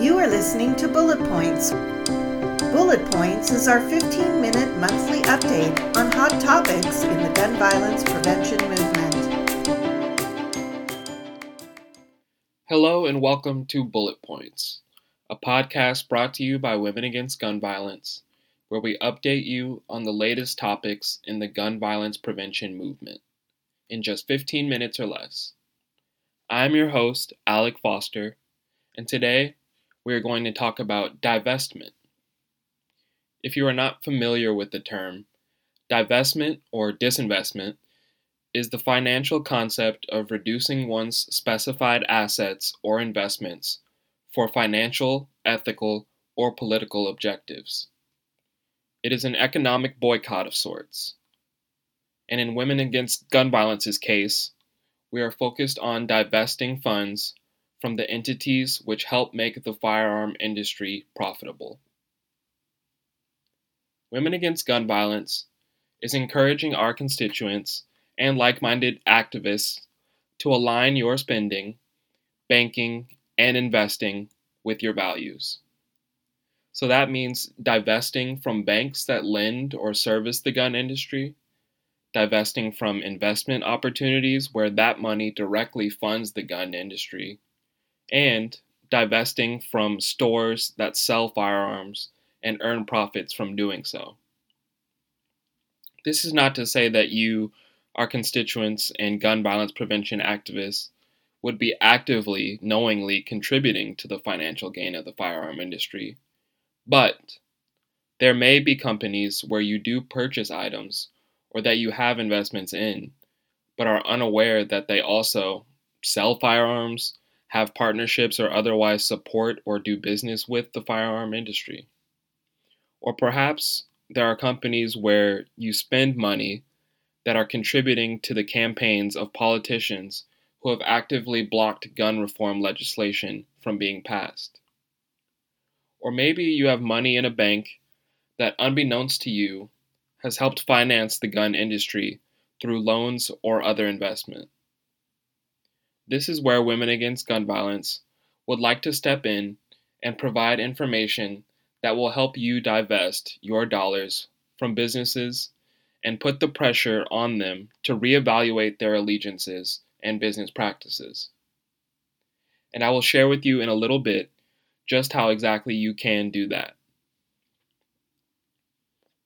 You are listening to Bullet Points. Bullet Points is our 15 minute monthly update on hot topics in the gun violence prevention movement. Hello, and welcome to Bullet Points, a podcast brought to you by Women Against Gun Violence, where we update you on the latest topics in the gun violence prevention movement in just 15 minutes or less. I'm your host, Alec Foster, and today we are going to talk about divestment. If you are not familiar with the term, divestment or disinvestment is the financial concept of reducing one's specified assets or investments for financial, ethical, or political objectives. It is an economic boycott of sorts. And in Women Against Gun Violence's case, we are focused on divesting funds from the entities which help make the firearm industry profitable. Women Against Gun Violence is encouraging our constituents and like minded activists to align your spending, banking, and investing with your values. So that means divesting from banks that lend or service the gun industry, divesting from investment opportunities where that money directly funds the gun industry, and divesting from stores that sell firearms and earn profits from doing so. This is not to say that you, our constituents, and gun violence prevention activists would be actively, knowingly contributing to the financial gain of the firearm industry. But there may be companies where you do purchase items or that you have investments in, but are unaware that they also sell firearms, have partnerships, or otherwise support or do business with the firearm industry. Or perhaps there are companies where you spend money that are contributing to the campaigns of politicians who have actively blocked gun reform legislation from being passed. Or maybe you have money in a bank that, unbeknownst to you, has helped finance the gun industry through loans or other investment. This is where Women Against Gun Violence would like to step in and provide information that will help you divest your dollars from businesses and put the pressure on them to reevaluate their allegiances and business practices. And I will share with you in a little bit just how exactly you can do that.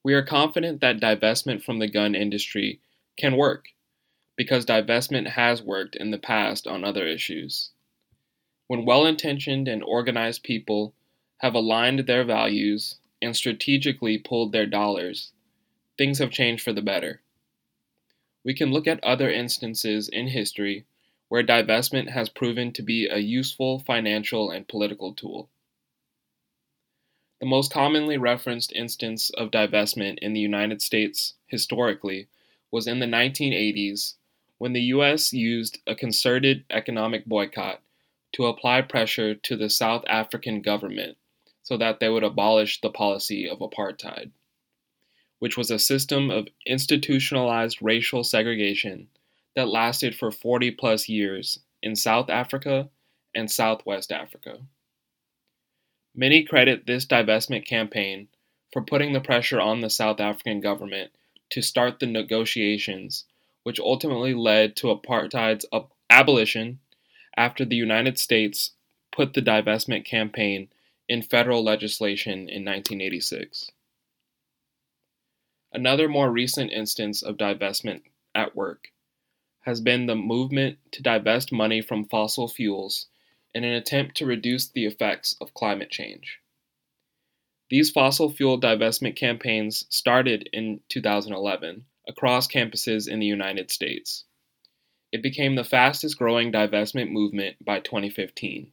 We are confident that divestment from the gun industry can work because divestment has worked in the past on other issues. When well intentioned and organized people have aligned their values and strategically pulled their dollars, things have changed for the better. We can look at other instances in history where divestment has proven to be a useful financial and political tool. The most commonly referenced instance of divestment in the United States historically was in the 1980s when the U.S. used a concerted economic boycott to apply pressure to the South African government so that they would abolish the policy of apartheid, which was a system of institutionalized racial segregation that lasted for 40 plus years in South Africa and Southwest Africa. Many credit this divestment campaign for putting the pressure on the South African government to start the negotiations which ultimately led to apartheid's abolition after the United States put the divestment campaign in federal legislation in 1986. Another more recent instance of divestment at work has been the movement to divest money from fossil fuels in an attempt to reduce the effects of climate change. These fossil fuel divestment campaigns started in 2011 across campuses in the United States. It became the fastest growing divestment movement by 2015.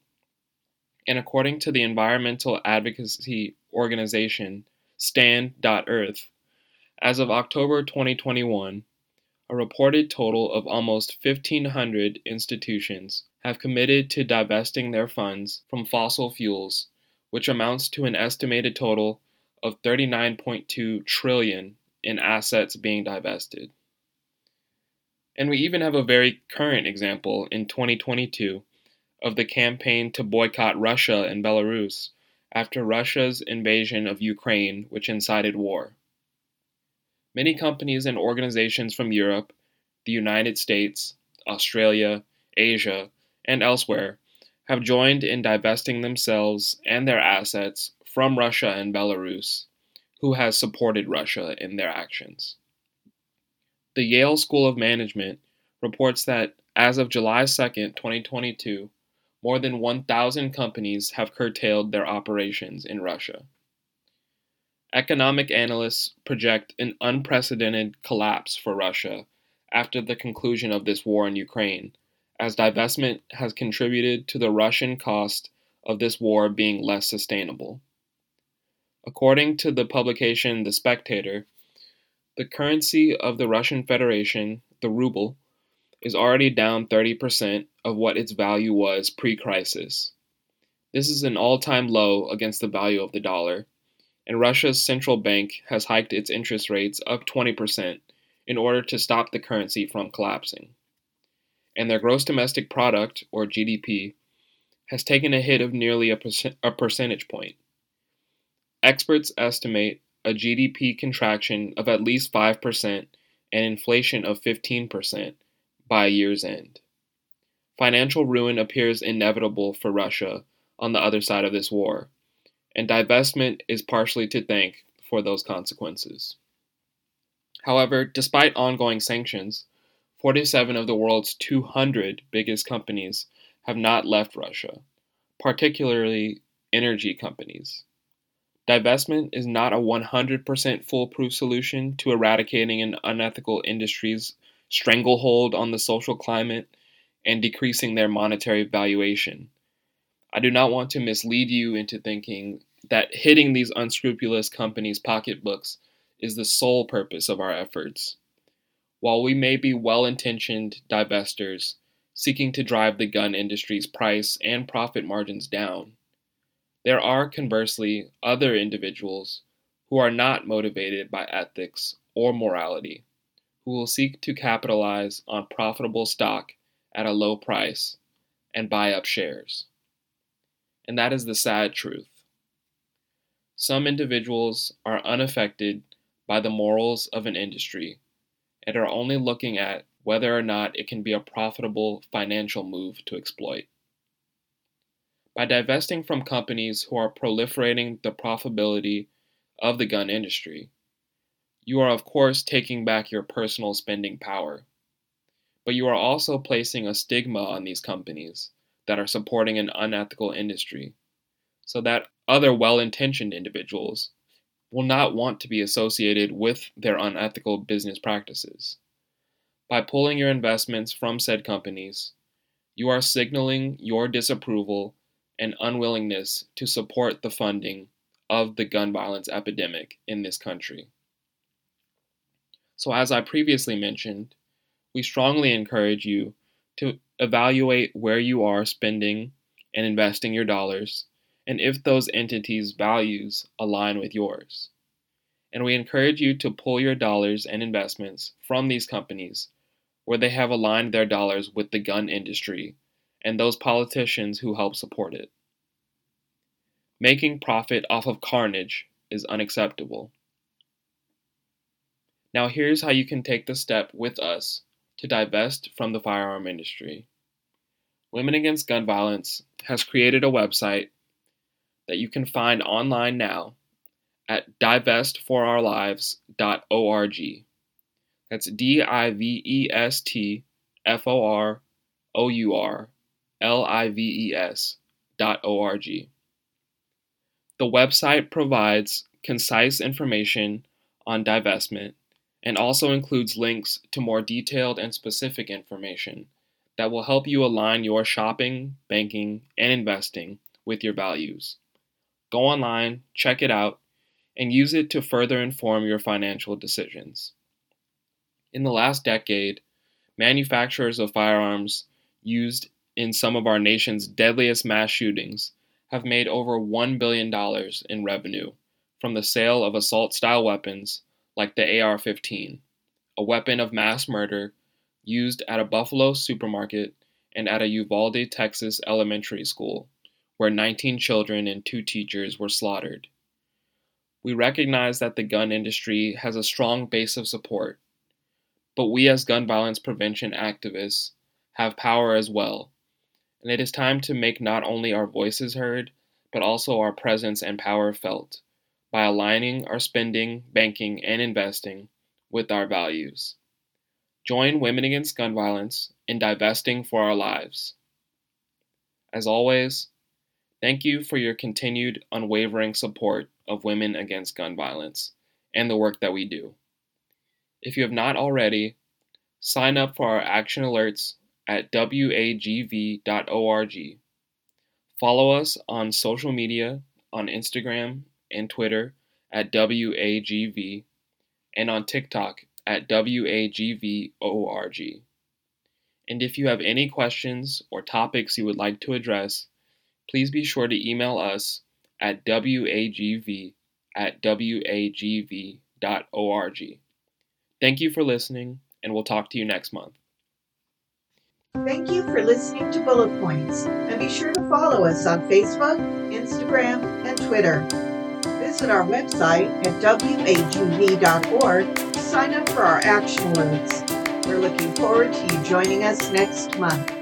And according to the environmental advocacy organization Stand.Earth, as of October 2021, a reported total of almost 1,500 institutions have committed to divesting their funds from fossil fuels, which amounts to an estimated total of 39.2 trillion in assets being divested. And we even have a very current example in 2022 of the campaign to boycott Russia and Belarus after Russia's invasion of Ukraine, which incited war. Many companies and organizations from Europe, the United States, Australia, Asia, and elsewhere have joined in divesting themselves and their assets from Russia and Belarus, who has supported Russia in their actions. The Yale School of Management reports that as of July 2, 2022, more than 1,000 companies have curtailed their operations in Russia. Economic analysts project an unprecedented collapse for Russia after the conclusion of this war in Ukraine, as divestment has contributed to the Russian cost of this war being less sustainable. According to the publication The Spectator, the currency of the Russian Federation, the ruble, is already down 30% of what its value was pre crisis. This is an all time low against the value of the dollar, and Russia's central bank has hiked its interest rates up 20% in order to stop the currency from collapsing. And their gross domestic product, or GDP, has taken a hit of nearly a, percent, a percentage point. Experts estimate a GDP contraction of at least 5% and inflation of 15% by year's end. Financial ruin appears inevitable for Russia on the other side of this war, and divestment is partially to thank for those consequences. However, despite ongoing sanctions, 47 of the world's 200 biggest companies have not left Russia, particularly energy companies. Divestment is not a 100% foolproof solution to eradicating an unethical industry's stranglehold on the social climate, and decreasing their monetary valuation. I do not want to mislead you into thinking that hitting these unscrupulous companies' pocketbooks is the sole purpose of our efforts. While we may be well intentioned divestors seeking to drive the gun industry's price and profit margins down, there are conversely other individuals who are not motivated by ethics or morality who will seek to capitalize on profitable stock at a low price and buy up shares. And that is the sad truth. Some individuals are unaffected by the morals of an industry and are only looking at whether or not it can be a profitable financial move to exploit. By divesting from companies who are proliferating the profitability of the gun industry, you are, of course, taking back your personal spending power. But you are also placing a stigma on these companies that are supporting an unethical industry, so that other well intentioned individuals will not want to be associated with their unethical business practices. By pulling your investments from said companies, you are signaling your disapproval and unwillingness to support the funding of the gun violence epidemic in this country. So, as I previously mentioned, we strongly encourage you to evaluate where you are spending and investing your dollars and if those entities' values align with yours. And we encourage you to pull your dollars and investments from these companies where they have aligned their dollars with the gun industry and those politicians who help support it. Making profit off of carnage is unacceptable. Now, here's how you can take the step with us to divest from the firearm industry. Women Against Gun Violence has created a website that you can find online now at divestforourlives.org. That's D I V E S T F O R O U R L I V E S dot O R G. The website provides concise information on divestment and also includes links to more detailed and specific information that will help you align your shopping, banking, and investing with your values. Go online, check it out, and use it to further inform your financial decisions. In the last decade, manufacturers of firearms used in some of our nation's deadliest mass shootings have made over $1 billion in revenue from the sale of assault style weapons like the AR 15, a weapon of mass murder used at a Buffalo supermarket and at a Uvalde, Texas elementary school, where 19 children and two teachers were slaughtered. We recognize that the gun industry has a strong base of support, but we as gun violence prevention activists have power as well, and it is time to make not only our voices heard, but also our presence and power felt by aligning our spending, banking, and investing with our values. Join Women Against Gun Violence in divesting for our lives. As always, thank you for your continued unwavering support of Women Against Gun Violence and the work that we do. If you have not already, sign up for our action alerts at wagv.org. Follow us on social media on Instagram and Twitter at WAGV and on TikTok at WAGVORG. And if you have any questions or topics you would like to address, please be sure to email us at WAGV at WAGV.org. Thank you for listening, and we'll talk to you next month. Thank you for listening to Bullet Points, and be sure to follow us on Facebook, Instagram, and Twitter. Visit our website at wagv.org to sign up for our action alerts. We're looking forward to you joining us next month.